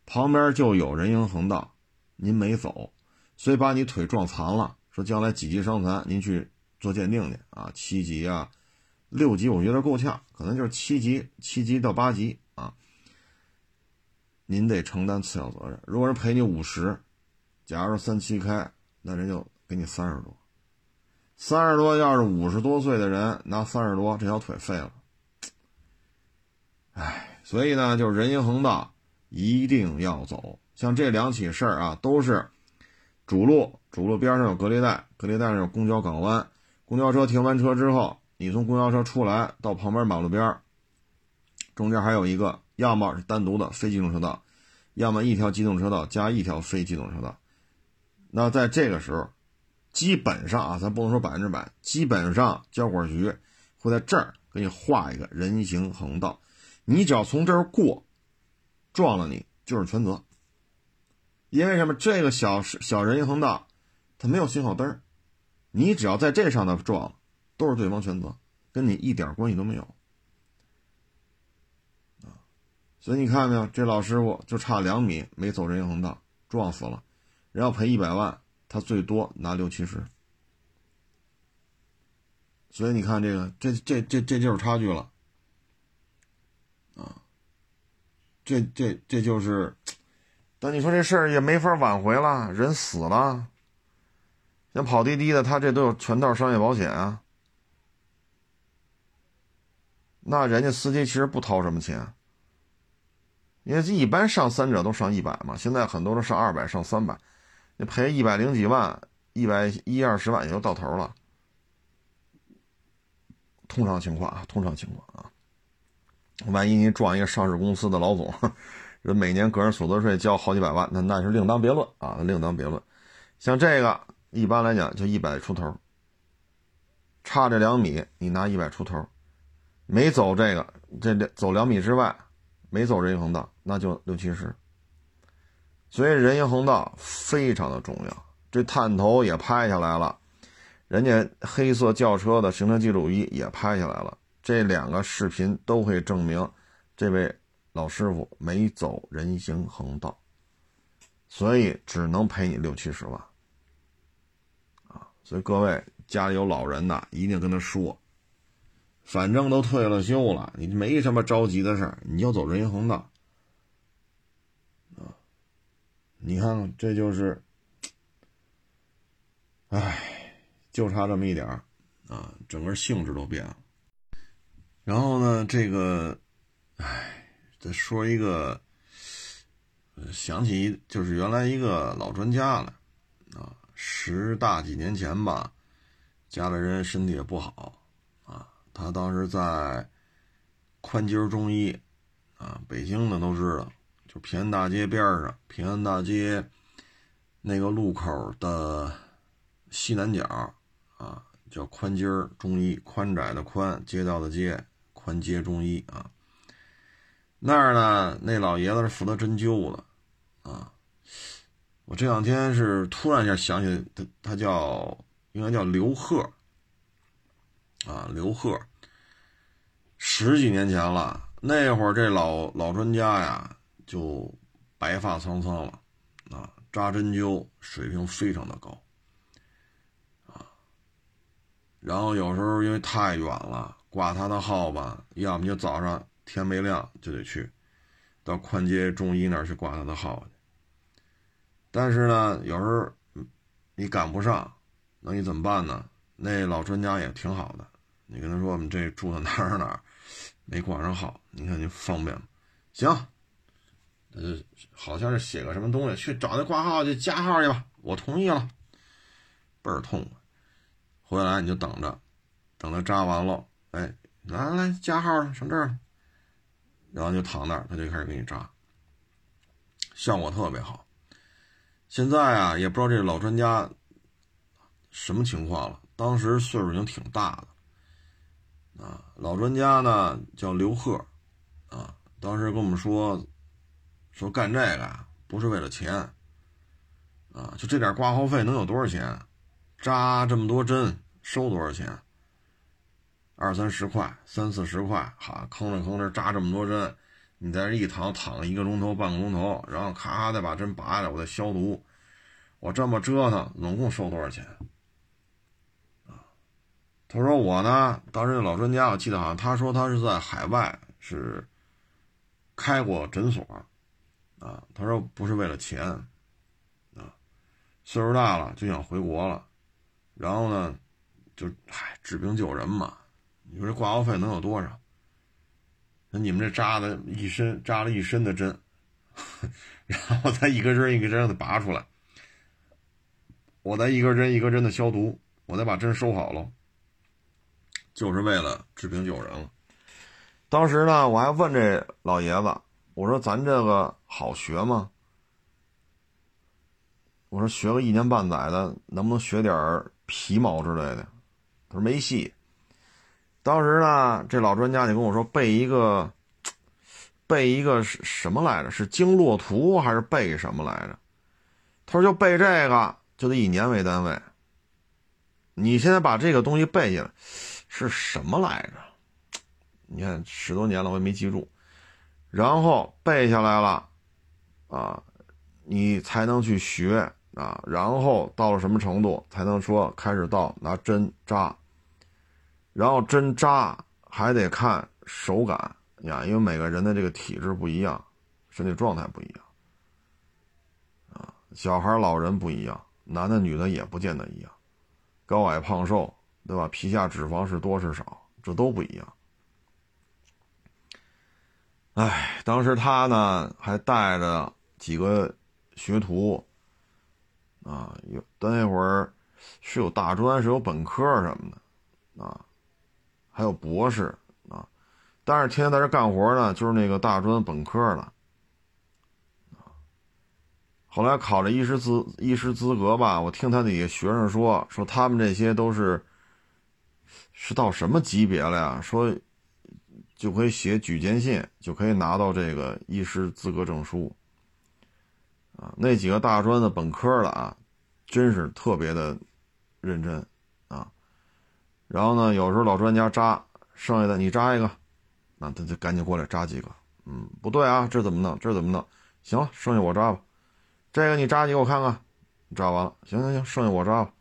旁边就有人行横道，您没走，所以把你腿撞残了。说将来几级伤残，您去做鉴定去啊，七级啊，六级我觉得够呛，可能就是七级，七级到八级啊，您得承担次要责任。如果人赔你五十，假如三七开，那人就给你三十多。”三十多，要是五十多岁的人拿三十多，这条腿废了。哎，所以呢，就是人行横道一定要走。像这两起事儿啊，都是主路，主路边上有隔离带，隔离带上有公交港湾。公交车停完车之后，你从公交车出来到旁边马路边中间还有一个，要么是单独的非机动车道，要么一条机动车道加一条非机动车道。那在这个时候。基本上啊，咱不能说百分之百，基本上交管局会在这儿给你画一个人行横道，你只要从这儿过，撞了你就是全责。因为什么？这个小小人行横道，它没有信号灯你只要在这上头撞，都是对方全责，跟你一点关系都没有。啊，所以你看到没有？这老师傅就差两米没走人行横道，撞死了，人要赔一百万。他最多拿六七十，所以你看这个，这这这这就是差距了，啊，这这这就是，但你说这事儿也没法挽回了，人死了，像跑滴滴的，他这都有全套商业保险啊，那人家司机其实不掏什么钱，因为一般上三者都上一百嘛，现在很多都上二百、上三百。你赔一百零几万，一百一二十万也就到头了。通常情况啊，通常情况啊，万一你撞一个上市公司的老总，人每年个人所得税交好几百万，那那是另当别论啊，另当别论。像这个，一般来讲就一百出头，差这两米，你拿一百出头，没走这个，这两走两米之外，没走人行横道，那就六七十。所以人行横道非常的重要，这探头也拍下来了，人家黑色轿车的行车记录仪也拍下来了，这两个视频都会证明这位老师傅没走人行横道，所以只能赔你六七十万，啊，所以各位家里有老人的，一定跟他说，反正都退了休了，你没什么着急的事儿，你就走人行横道。你看看，这就是，唉，就差这么一点儿啊，整个性质都变了。然后呢，这个，唉，再说一个，想起就是原来一个老专家了啊，十大几年前吧，家里人身体也不好啊，他当时在宽街中医啊，北京的都知道。就平安大街边上，平安大街那个路口的西南角啊，叫宽街中医，宽窄的宽，街道的街，宽街中医啊。那儿呢，那老爷子是负责针灸的啊。我这两天是突然一下想起他，他叫应该叫刘贺啊，刘贺。十几年前了，那会儿这老老专家呀。就白发苍苍了，啊，扎针灸水平非常的高，啊，然后有时候因为太远了，挂他的号吧，要么就早上天没亮就得去，到宽街中医那儿去挂他的号去。但是呢，有时候你赶不上，那你怎么办呢？那老专家也挺好的，你跟他说我们这住在哪儿哪儿，没挂上号，你看你方便吗？行。呃，好像是写个什么东西，去找那挂号去加号去吧。我同意了，倍儿痛。回来你就等着，等他扎完了，哎，来来来，加号了，上这儿，然后就躺那儿，他就开始给你扎，效果特别好。现在啊，也不知道这老专家什么情况了。当时岁数已经挺大的，啊，老专家呢叫刘贺，啊，当时跟我们说，说干这个不是为了钱，啊，就这点挂号费能有多少钱？扎这么多针收多少钱？二三十块，三四十块，哈，吭哧吭哧扎这么多针，你在这一躺躺一个钟头半个钟头，然后咔再把针拔下来，我再消毒，我这么折腾，总共收多少钱？啊他说：“我呢，当时那老专家，我记得好像他说他是在海外是开过诊所，啊，他说不是为了钱，啊，岁数大了就想回国了，然后呢，就嗨治病救人嘛，你说这挂号费能有多少？那你们这扎的一身扎了一身的针，然后再一根针一根针的拔出来，我再一根针一根针的消毒，我再把针收好了。”就是为了治病救人了。当时呢，我还问这老爷子：“我说咱这个好学吗？我说学个一年半载的，能不能学点皮毛之类的？”他说没戏。当时呢，这老专家就跟我说：“背一个，背一个是什么来着？是经络图还是背什么来着？”他说：“就背这个，就得以年为单位。你现在把这个东西背下来。”是什么来着？你看十多年了，我也没记住。然后背下来了，啊，你才能去学啊。然后到了什么程度，才能说开始到拿针扎。然后针扎还得看手感呀，因为每个人的这个体质不一样，身体状态不一样，啊，小孩老人不一样，男的女的也不见得一样，高矮胖瘦。对吧？皮下脂肪是多是少，这都不一样。哎，当时他呢还带着几个学徒，啊，有那会儿是有大专，是有本科什么的，啊，还有博士啊，但是天天在这干活呢，就是那个大专本科了，啊，后来考了医师资医师资格吧，我听他那些学生说，说他们这些都是。是到什么级别了呀？说就可以写举荐信，就可以拿到这个医师资格证书啊。那几个大专的本科的啊，真是特别的认真啊。然后呢，有时候老专家扎，剩下的你扎一个，那他就赶紧过来扎几个。嗯，不对啊，这怎么弄？这怎么弄？行了，剩下我扎吧。这个你扎几个我看看。扎完了，行行行，剩下我扎吧。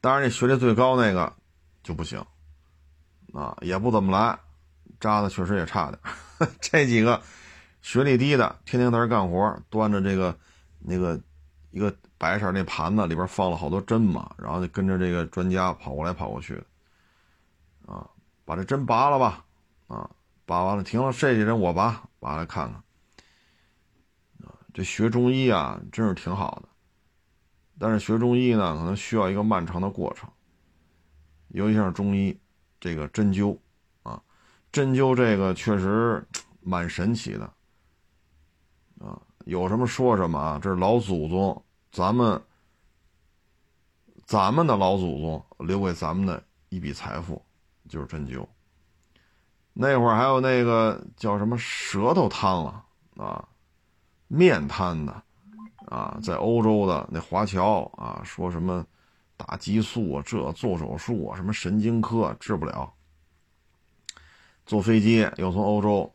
当然，这学历最高那个就不行，啊，也不怎么来，扎的确实也差点。这几个学历低的，天天在这干活，端着这个那个一个白色那盘子，里边放了好多针嘛，然后就跟着这个专家跑过来跑过去，啊，把这针拔了吧，啊，拔完了停了，这些人我拔，拔来看看，啊，这学中医啊，真是挺好的。但是学中医呢，可能需要一个漫长的过程。尤其像中医，这个针灸啊，针灸这个确实蛮神奇的啊。有什么说什么啊，这是老祖宗，咱们咱们的老祖宗留给咱们的一笔财富，就是针灸。那会儿还有那个叫什么舌头瘫了啊，面瘫的。啊，在欧洲的那华侨啊，说什么打激素啊，这做手术啊，什么神经科治不了。坐飞机又从欧洲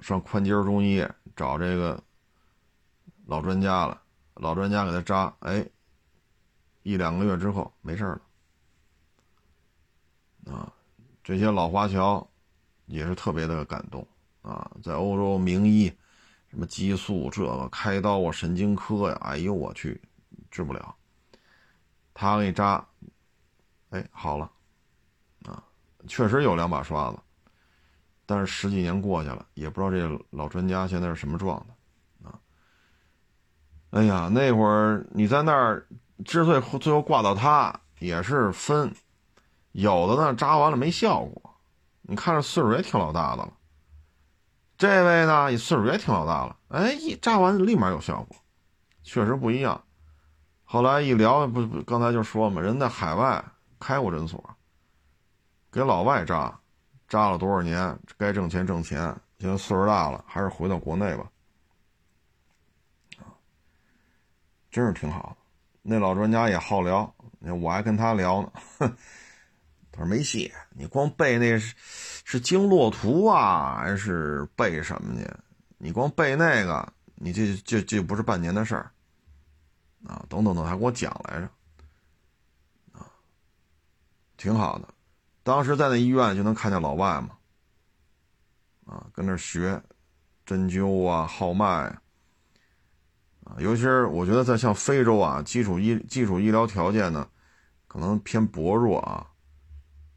上宽街中医找这个老专家了，老专家给他扎，哎，一两个月之后没事了。啊，这些老华侨也是特别的感动啊，在欧洲名医。什么激素这个开刀啊，神经科呀，哎呦我去，治不了。他给你扎，哎，好了，啊，确实有两把刷子，但是十几年过去了，也不知道这老专家现在是什么状态，啊。哎呀，那会儿你在那儿，之所以最后挂到他，也是分，有的呢扎完了没效果，你看着岁数也挺老大的了。这位呢岁数也挺老大了，哎，一扎完立马有效果，确实不一样。后来一聊，不不，刚才就说嘛，人在海外开过诊所，给老外扎，扎了多少年，该挣钱挣钱，现在岁数大了，还是回到国内吧。真是挺好的。那老专家也好聊，我还跟他聊呢。他说没戏，你光背那是是经络图啊，还是背什么去？你光背那个，你这这这不是半年的事儿啊！等等等，还给我讲来着啊，挺好的。当时在那医院就能看见老外嘛，啊，跟那学针灸啊、号脉啊，尤其是我觉得在像非洲啊，基础医基础医疗条件呢，可能偏薄弱啊。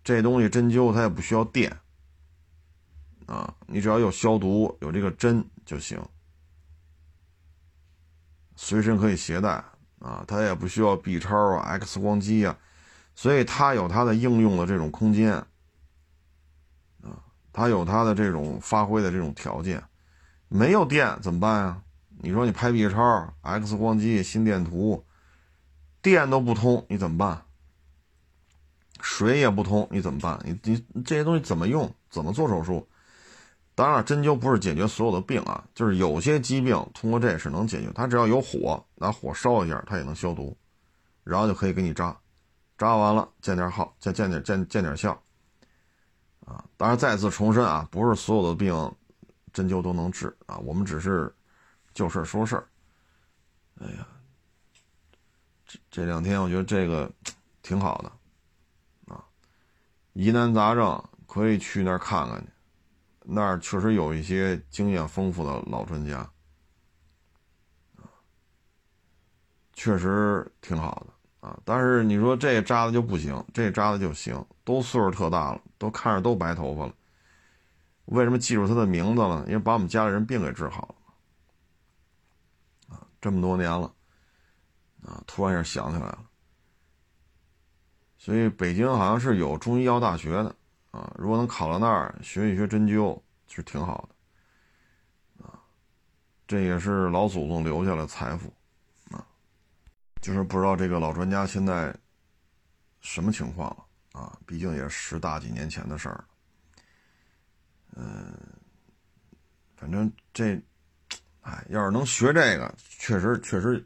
这东西针灸它也不需要电，啊，你只要有消毒，有这个针就行，随身可以携带啊，它也不需要 B 超啊、X 光机啊，所以它有它的应用的这种空间，啊，它有它的这种发挥的这种条件，没有电怎么办呀？你说你拍 B 超、X 光机、心电图，电都不通，你怎么办？水也不通，你怎么办？你你这些东西怎么用？怎么做手术？当然，针灸不是解决所有的病啊，就是有些疾病通过这是能解决。它只要有火，拿火烧一下，它也能消毒，然后就可以给你扎，扎完了见点好，见见点见见点效。啊，当然再次重申啊，不是所有的病针灸都能治啊，我们只是就事说事儿。哎呀，这这两天我觉得这个挺好的啊。疑难杂症可以去那儿看看去，那儿确实有一些经验丰富的老专家，确实挺好的啊。但是你说这扎的就不行，这扎的就行，都岁数特大了，都看着都白头发了。为什么记住他的名字了？因为把我们家里人病给治好了啊，这么多年了啊，突然一下想起来了。所以北京好像是有中医药大学的啊，如果能考到那儿学一学针灸，其实挺好的啊。这也是老祖宗留下的财富啊。就是不知道这个老专家现在什么情况了啊？毕竟也十大几年前的事儿。嗯，反正这，哎，要是能学这个，确实确实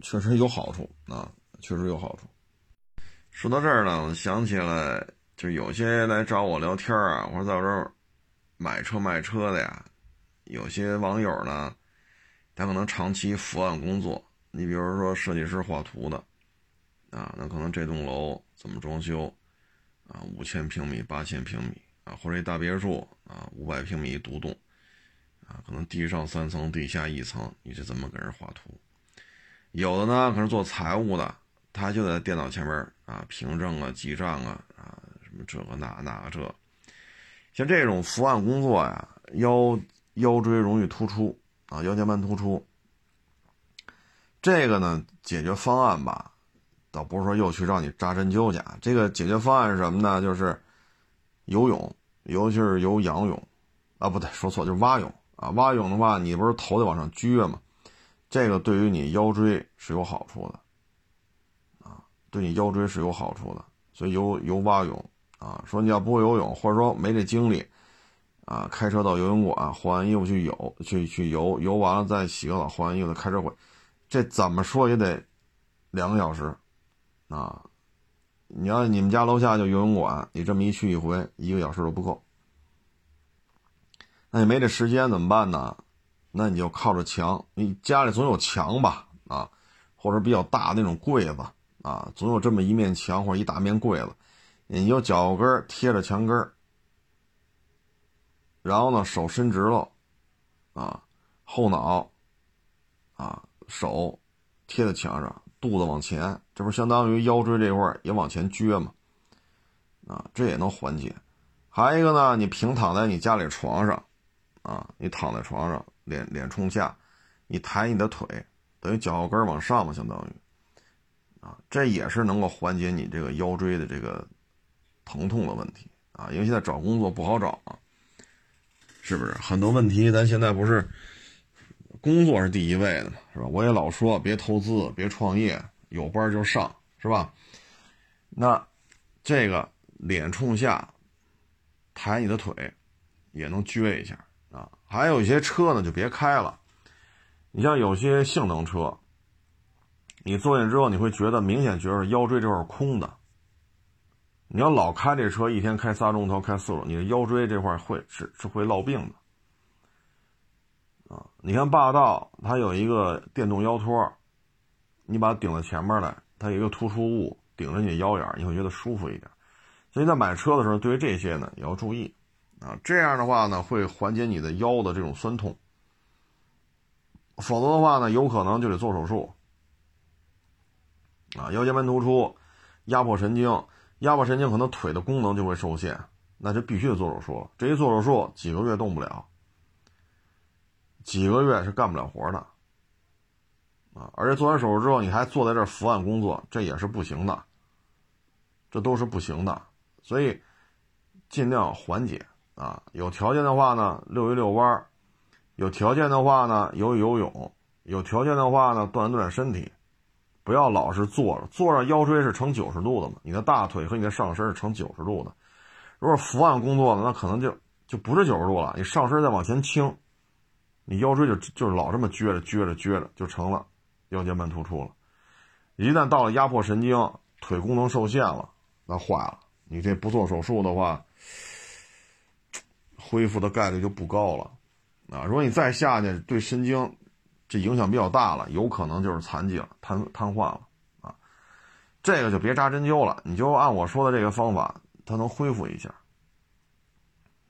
确实有好处啊，确实有好处。说到这儿呢，我想起来，就有些来找我聊天啊，或者在我这儿买车卖车的呀，有些网友呢，他可能长期伏案工作。你比如说设计师画图的，啊，那可能这栋楼怎么装修，啊，五千平米、八千平米啊，或者一大别墅啊，五百平米独栋，啊，可能地上三层，地下一层，你这怎么给人画图？有的呢，可能做财务的。他就在电脑前面啊，凭证啊，记账啊，这个那那个这，像这种伏案工作呀，腰腰椎容易突出啊，腰间盘突出。这个呢，解决方案吧，倒不是说又去让你扎针灸去，这个解决方案是什么呢？就是游泳，尤其是游仰泳，啊，不对，说错，就是蛙泳啊。蛙泳的话，你不是头得往上撅吗？这个对于你腰椎是有好处的。啊对你腰椎是有好处的，所以游游蛙泳啊，说你要不会游泳，或者说没这精力啊，开车到游泳馆换完衣服去游，去去游，游完了再洗个澡，换完衣服再开车回，这怎么说也得两个小时啊！你要你们家楼下就游泳馆，你这么一去一回，一个小时都不够。那你没这时间怎么办呢？那你就靠着墙，你家里总有墙吧？啊，或者比较大那种柜子。啊，总有这么一面墙或者一大面柜子，你就脚后跟贴着墙根然后呢手伸直了，啊，后脑，啊手贴在墙上，肚子往前，这不相当于腰椎这块也往前撅吗？啊，这也能缓解。还一个呢，你平躺在你家里床上，啊，你躺在床上，脸脸冲下，你抬你的腿，等于脚后跟往上嘛，相当于。啊，这也是能够缓解你这个腰椎的这个疼痛的问题啊，因为现在找工作不好找啊，是不是？很多问题咱现在不是工作是第一位的嘛，是吧？我也老说别投资，别创业，有班就上，是吧？那这个脸冲下，抬你的腿，也能撅一下啊。还有一些车呢，就别开了。你像有些性能车，你坐进之后，你会觉得明显觉得腰椎这块空的。你要老开这车，一天开仨钟头，开四种，你的腰椎这块会是是会落病的。啊，你看霸道，它有一个电动腰托，你把它顶到前面来，它有一个突出物顶着你的腰眼，你会觉得舒服一点。所以在买车的时候，对于这些呢也要注意啊，这样的话呢会缓解你的腰的这种酸痛。否则的话呢，有可能就得做手术。啊，腰间盘突出，压迫神经，压迫神经可能腿的功能就会受限，那就必须得做手术了。这一做手术，几个月动不了，几个月是干不了活的。啊，而且做完手术之后，你还坐在这儿伏案工作，这也是不行的。这都是不行的，所以尽量缓解啊。有条件的话呢，遛一遛弯儿；有条件的话呢，游一游泳；有条件的话呢，锻炼锻炼身体。不要老是坐着，坐着腰椎是呈九十度的嘛，你的大腿和你的上身是呈九十度的。如果伏案工作呢，那可能就就不是九十度了，你上身再往前倾，你腰椎就就是老这么撅着撅着撅着，就成了腰间盘突出了。一旦到了压迫神经，腿功能受限了，那坏了。你这不做手术的话，恢复的概率就不高了。啊，如果你再下去，对神经。这影响比较大了，有可能就是残疾了、瘫瘫痪了啊！这个就别扎针灸了，你就按我说的这个方法，它能恢复一下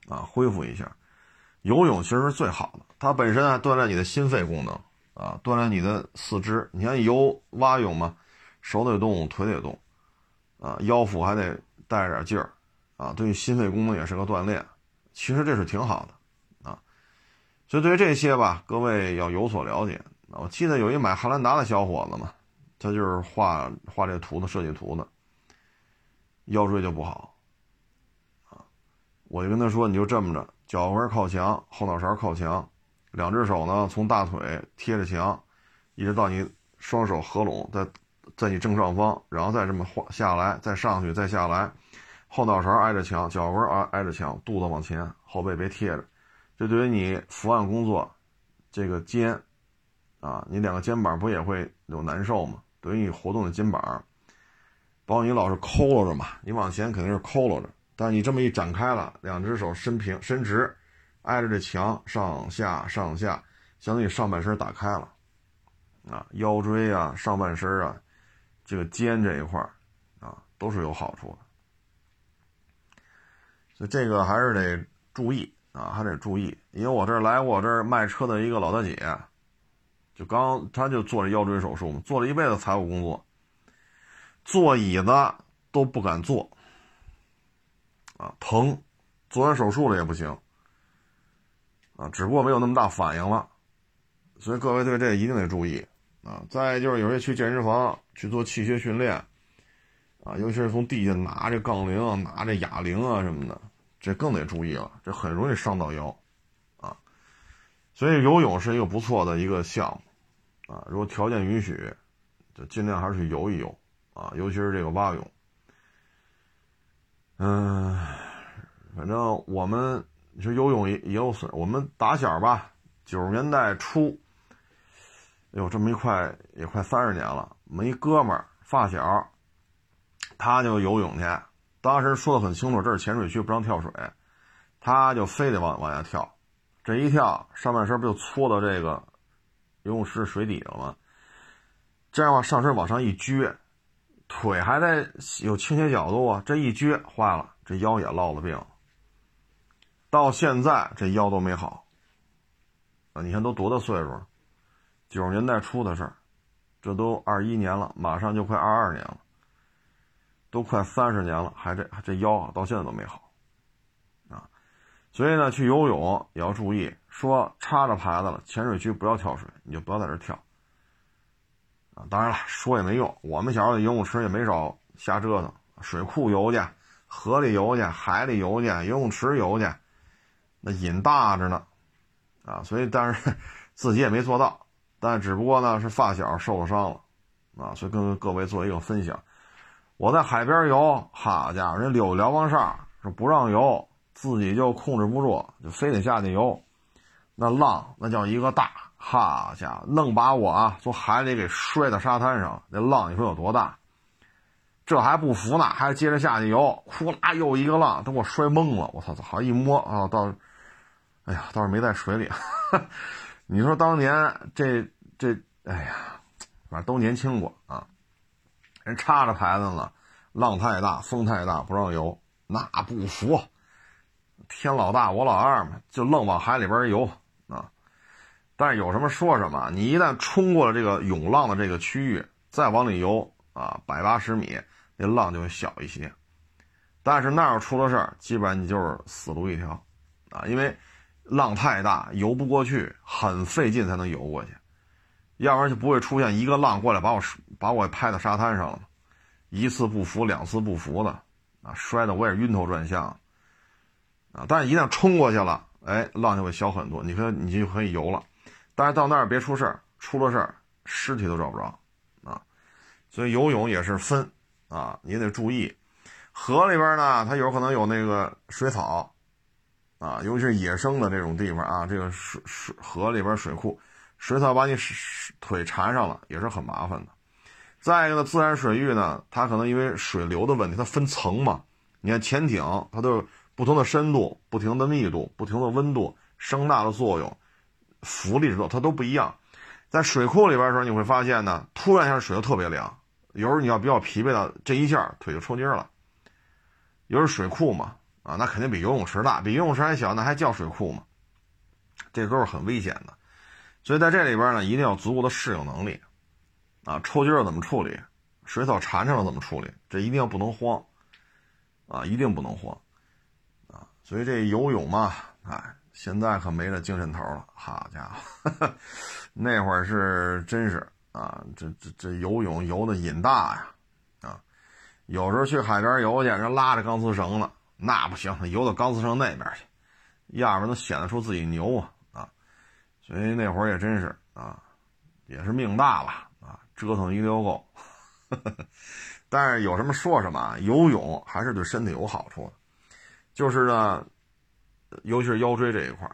啊，恢复一下。游泳其实是最好的，它本身还锻炼你的心肺功能啊，锻炼你的四肢。你看游蛙泳嘛，手得动，腿得动啊，腰腹还得带着点劲儿啊，对心肺功能也是个锻炼。其实这是挺好的。所以对于这些吧，各位要有所了解。我记得有一买汉兰达的小伙子嘛，他就是画画这图的设计图的，腰椎就不好啊。我就跟他说，你就这么着，脚跟靠墙，后脑勺靠墙，两只手呢从大腿贴着墙，一直到你双手合拢在在你正上方，然后再这么画下来，再上去，再下来，后脑勺挨着墙，脚跟挨挨着墙，肚子往前，后背别贴着。这对于你伏案工作，这个肩，啊，你两个肩膀不也会有难受吗？对于你活动的肩膀，包括你老是佝偻着嘛，你往前肯定是佝偻着，但你这么一展开了，两只手伸平伸直，挨着这墙上下上下，相当于上半身打开了，啊，腰椎啊，上半身啊，这个肩这一块啊，都是有好处的，所以这个还是得注意。啊，还得注意，因为我这儿来我这儿卖车的一个老大姐，就刚她就做了腰椎手术嘛，做了一辈子财务工作，坐椅子都不敢坐，啊，疼，做完手术了也不行，啊，只不过没有那么大反应了，所以各位对这一定得注意啊。再就是有些去健身房去做器械训练，啊，尤其是从地下拿这杠铃、拿这哑铃啊什么的。这更得注意了，这很容易伤到腰，啊，所以游泳是一个不错的一个项目，啊，如果条件允许，就尽量还是去游一游，啊，尤其是这个蛙泳，嗯，反正我们你说游泳也也有损，我们打小吧，九十年代初，哎呦，这么一快也快三十年了，我们一哥们儿发小，他就游泳去。当时说的很清楚，这是浅水区，不让跳水，他就非得往往下跳，这一跳，上半身不就搓到这个游泳池水底了吗？这样话，上身往上一撅，腿还在有倾斜角度啊，这一撅坏了，这腰也落了病。到现在这腰都没好啊！你看都多大岁数？九十年代初的事儿，这都二一年了，马上就快二二年了。都快三十年了，还这这腰啊到现在都没好，啊，所以呢，去游泳也要注意，说插着牌子了，浅水区不要跳水，你就不要在这跳，啊，当然了，说也没用，我们小时候游泳池也没少瞎折腾，水库游去，河里游去，海里游去，游泳池游去，那瘾大着呢，啊，所以但是 自己也没做到，但只不过呢是发小受了伤了，啊，所以跟各位做一个分享。我在海边游，好家伙，人柳辽王哨说不让游，自己就控制不住，就非得下去游，那浪那叫一个大，好家伙，愣把我啊从海里给摔到沙滩上，那浪你说有多大？这还不服呢，还接着下去游，呼啦又一个浪，都给我摔懵了。我操，好一摸啊，倒，哎呀，倒是没在水里。你说当年这这，哎呀，反正都年轻过啊。人插着牌子呢，浪太大，风太大，不让游，那不服。天老大我老二嘛，就愣往海里边游啊。但是有什么说什么，你一旦冲过了这个涌浪的这个区域，再往里游啊，百八十米。那浪就会小一些，但是那要出了事儿，基本上你就是死路一条，啊，因为浪太大，游不过去，很费劲才能游过去，要不然就不会出现一个浪过来把我把我拍到沙滩上了一次不服，两次不服的，啊，摔得我也晕头转向，啊，但是一旦冲过去了，哎，浪就会小很多，你可你就可以游了，但是到那儿别出事儿，出了事儿，尸体都找不着，啊，所以游泳也是分。啊，你得注意，河里边呢，它有可能有那个水草，啊，尤其是野生的这种地方啊，这个水水河里边水库，水草把你腿缠上了也是很麻烦的。再一个呢，自然水域呢，它可能因为水流的问题，它分层嘛。你看潜艇，它都有不同的深度、不停的密度、不同的温度、声纳的作用、浮力之作，它都不一样。在水库里边的时候，你会发现呢，突然一下水就特别凉。有时候你要比较疲惫的这一下腿就抽筋了。有时水库嘛，啊，那肯定比游泳池大，比游泳池还小，那还叫水库嘛？这都是很危险的。所以在这里边呢，一定要足够的适应能力，啊，抽筋了怎么处理？水草缠上了怎么处理？这一定要不能慌，啊，一定不能慌，啊，所以这游泳嘛，哎，现在可没这精神头了。好家伙，那会儿是真是。啊，这这这游泳游的瘾大呀，啊，有时候去海边游去，人拉着钢丝绳了，那不行，游到钢丝绳那边去，要不然能显得出自己牛啊，所以那会儿也真是啊，也是命大吧啊，折腾一溜够，但是有什么说什么，游泳还是对身体有好处的，就是呢，尤其是腰椎这一块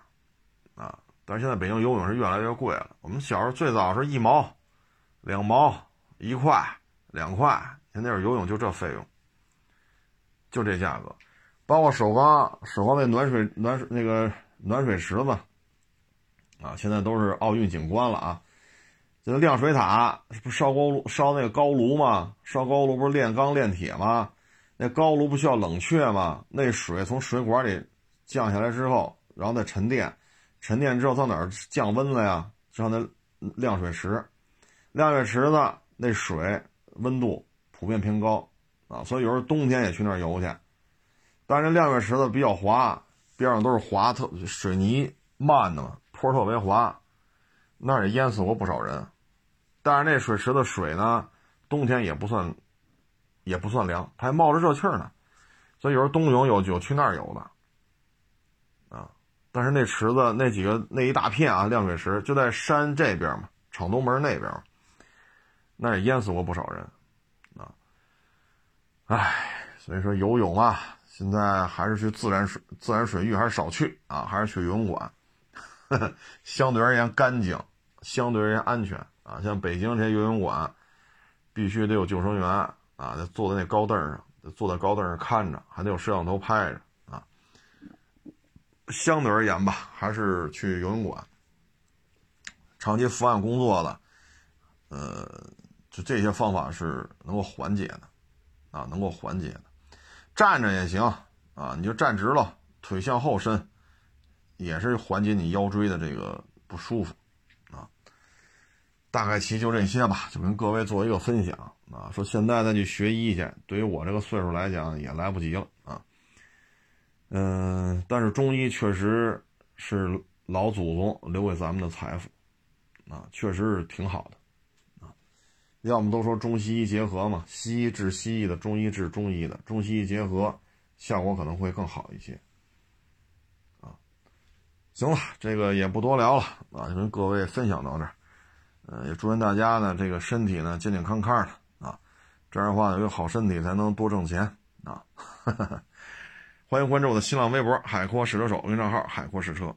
啊，但是现在北京游泳是越来越贵了，我们小时候最早是一毛。两毛一块两块，现在是游泳就这费用，就这价格，包括首钢首钢那暖水暖水那个暖水池子，啊，现在都是奥运景观了啊。这个亮水塔不烧高炉烧那个高炉吗？烧高炉不是炼钢炼铁吗？那高炉不需要冷却吗？那水从水管里降下来之后，然后再沉淀，沉淀之后到哪儿降温了呀？上那亮水池。亮水池子那水温度普遍偏高啊，所以有时候冬天也去那儿游去。但是亮水池子比较滑，边上都是滑特水泥漫的嘛，坡特别滑，那儿也淹死过不少人。但是那水池的水呢，冬天也不算也不算凉，还冒着热气呢。所以有时候冬泳有有去那儿游的啊。但是那池子那几个那一大片啊，亮水池就在山这边嘛，厂东门那边。那也淹死过不少人，啊，唉，所以说游泳啊，现在还是去自然水自然水域还是少去啊，还是去游泳馆，相对而言干净，相对而言安全啊。像北京这些游泳馆，必须得有救生员啊，得坐在那高凳上，坐在高凳上看着，还得有摄像头拍着啊。相对而言吧，还是去游泳馆。长期伏案工作的，呃。就这些方法是能够缓解的，啊，能够缓解的，站着也行啊，你就站直了，腿向后伸，也是缓解你腰椎的这个不舒服，啊，大概其就这些吧，就跟各位做一个分享啊，说现在再去学医去，对于我这个岁数来讲也来不及了啊，嗯，但是中医确实是老祖宗留给咱们的财富，啊，确实是挺好的。要么都说中西医结合嘛，西医治西医的，中医治中医的，中西医结合，效果可能会更好一些。行了，这个也不多聊了啊，就跟各位分享到这儿。呃，也祝愿大家呢，这个身体呢健健康康的啊，这样的话有个好身体才能多挣钱啊。欢迎关注我的新浪微博“海阔试车手”微信账号“海阔试车”。